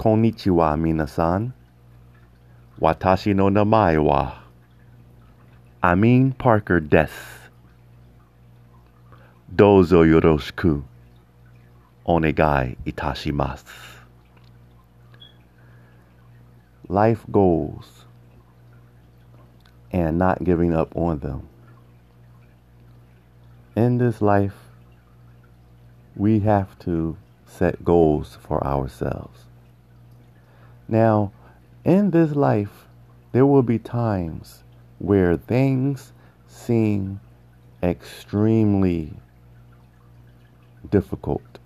Konnichiwa minasan. Watashi no namae wa Amin Parker. Dozo yoroshiku. Onegai itashimasu. Life goals and not giving up on them. In this life, we have to set goals for ourselves. Now, in this life, there will be times where things seem extremely difficult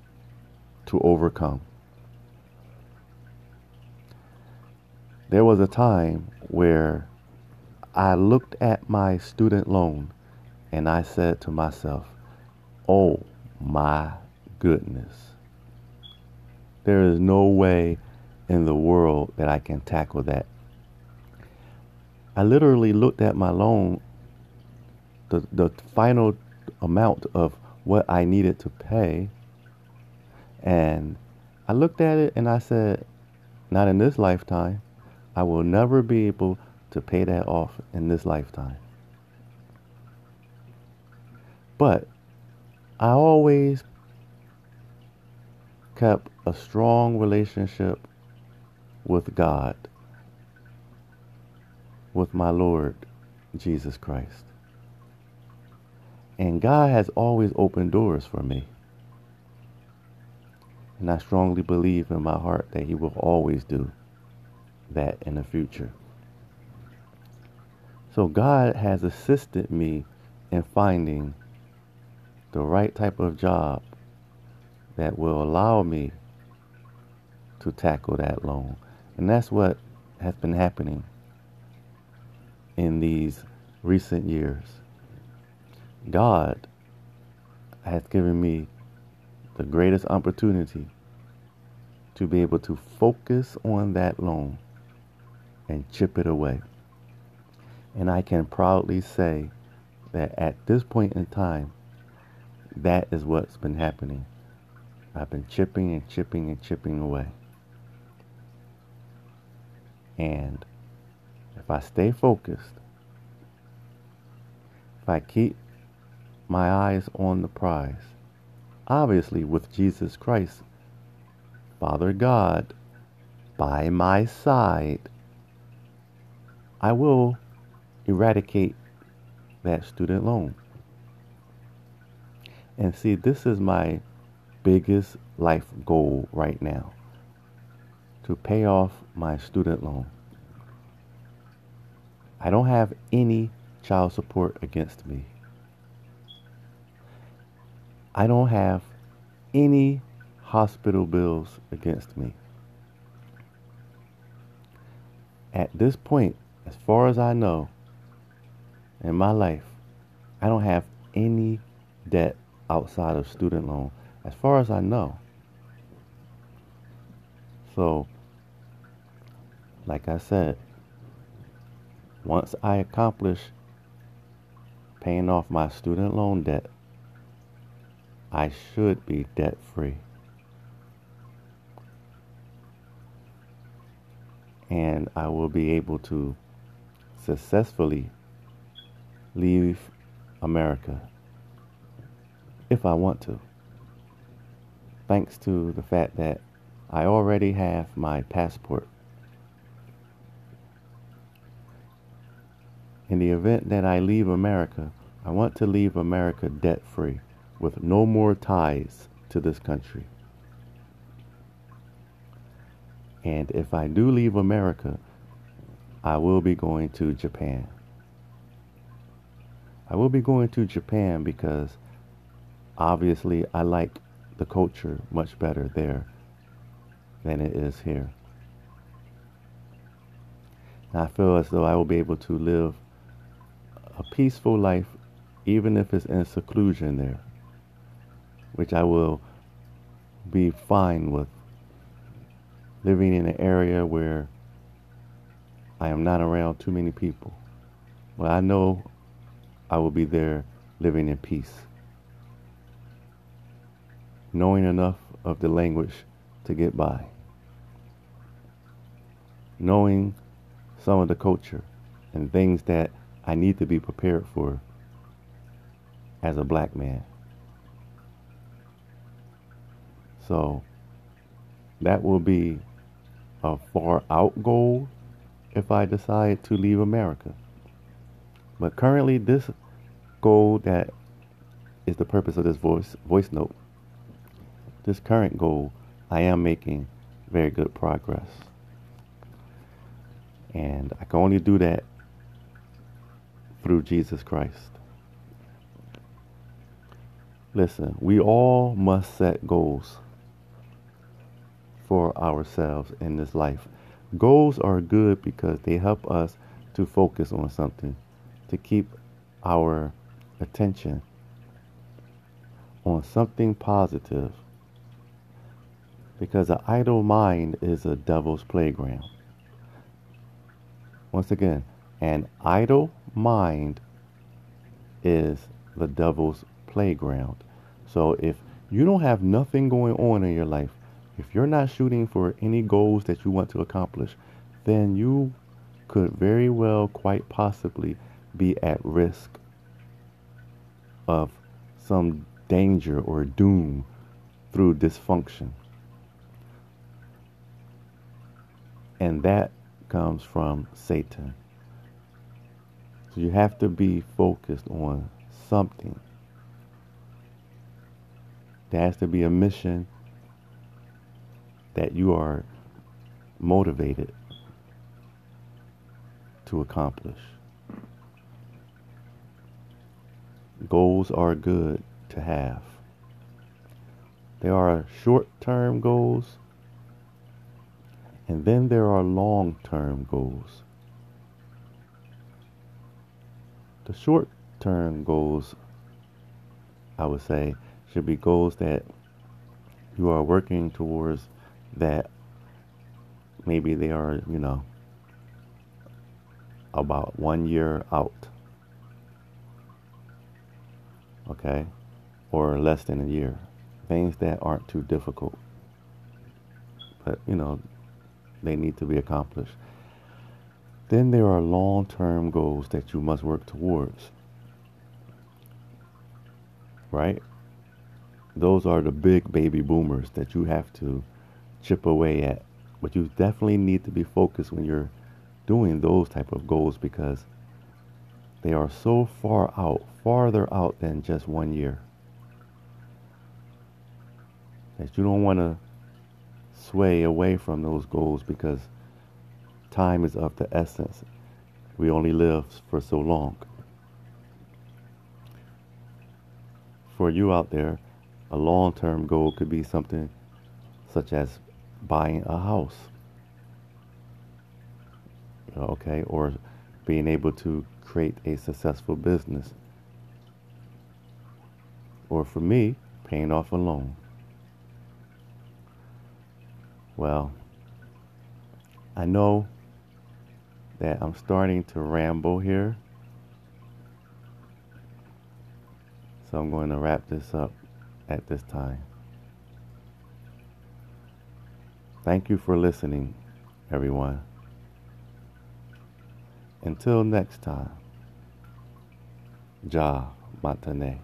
to overcome. There was a time where I looked at my student loan and I said to myself, oh my goodness, there is no way in the world that I can tackle that. I literally looked at my loan, the, the final amount of what I needed to pay, and I looked at it and I said, not in this lifetime. I will never be able to pay that off in this lifetime. But I always kept a strong relationship with God, with my Lord Jesus Christ. And God has always opened doors for me. And I strongly believe in my heart that He will always do that in the future. So God has assisted me in finding the right type of job that will allow me to tackle that loan. And that's what has been happening in these recent years. God has given me the greatest opportunity to be able to focus on that loan and chip it away. And I can proudly say that at this point in time, that is what's been happening. I've been chipping and chipping and chipping away. And if I stay focused, if I keep my eyes on the prize, obviously with Jesus Christ, Father God, by my side, I will eradicate that student loan. And see, this is my biggest life goal right now to pay off my student loan. I don't have any child support against me. I don't have any hospital bills against me. At this point, as far as I know, in my life, I don't have any debt outside of student loan, as far as I know. So, like I said, once I accomplish paying off my student loan debt, I should be debt free. And I will be able to successfully leave America if I want to. Thanks to the fact that I already have my passport. In the event that I leave America, I want to leave America debt free with no more ties to this country. And if I do leave America, I will be going to Japan. I will be going to Japan because obviously I like the culture much better there than it is here. And I feel as though I will be able to live a peaceful life even if it's in seclusion there, which I will be fine with living in an area where I am not around too many people. But I know I will be there living in peace. Knowing enough of the language to get by. knowing some of the culture and things that I need to be prepared for as a black man. So that will be a far out goal if I decide to leave America. But currently, this goal that is the purpose of this voice voice note. This current goal, I am making very good progress. And I can only do that through Jesus Christ. Listen, we all must set goals for ourselves in this life. Goals are good because they help us to focus on something, to keep our attention on something positive. Because an idle mind is a devil's playground. Once again, an idle mind is the devil's playground. So if you don't have nothing going on in your life, if you're not shooting for any goals that you want to accomplish, then you could very well, quite possibly, be at risk of some danger or doom through dysfunction. And that comes from Satan. So you have to be focused on something. There has to be a mission that you are motivated to accomplish. Goals are good to have. There are short term goals, and then there are long term goals. The short term goals, I would say, should be goals that you are working towards that maybe they are, you know, about one year out. Okay? Or less than a year. Things that aren't too difficult. But, you know, they need to be accomplished. Then there are long term goals that you must work towards. Right? Those are the big baby boomers that you have to chip away at. But you definitely need to be focused when you're doing those type of goals because they are so far out, farther out than just one year. That you don't want to sway away from those goals because time is of the essence. We only live for so long. For you out there, a long term goal could be something such as buying a house. Okay, or being able to create a successful business. Or for me, paying off a loan. Well, I know that I'm starting to ramble here. So I'm going to wrap this up at this time. Thank you for listening, everyone. Until next time, Ja Matane.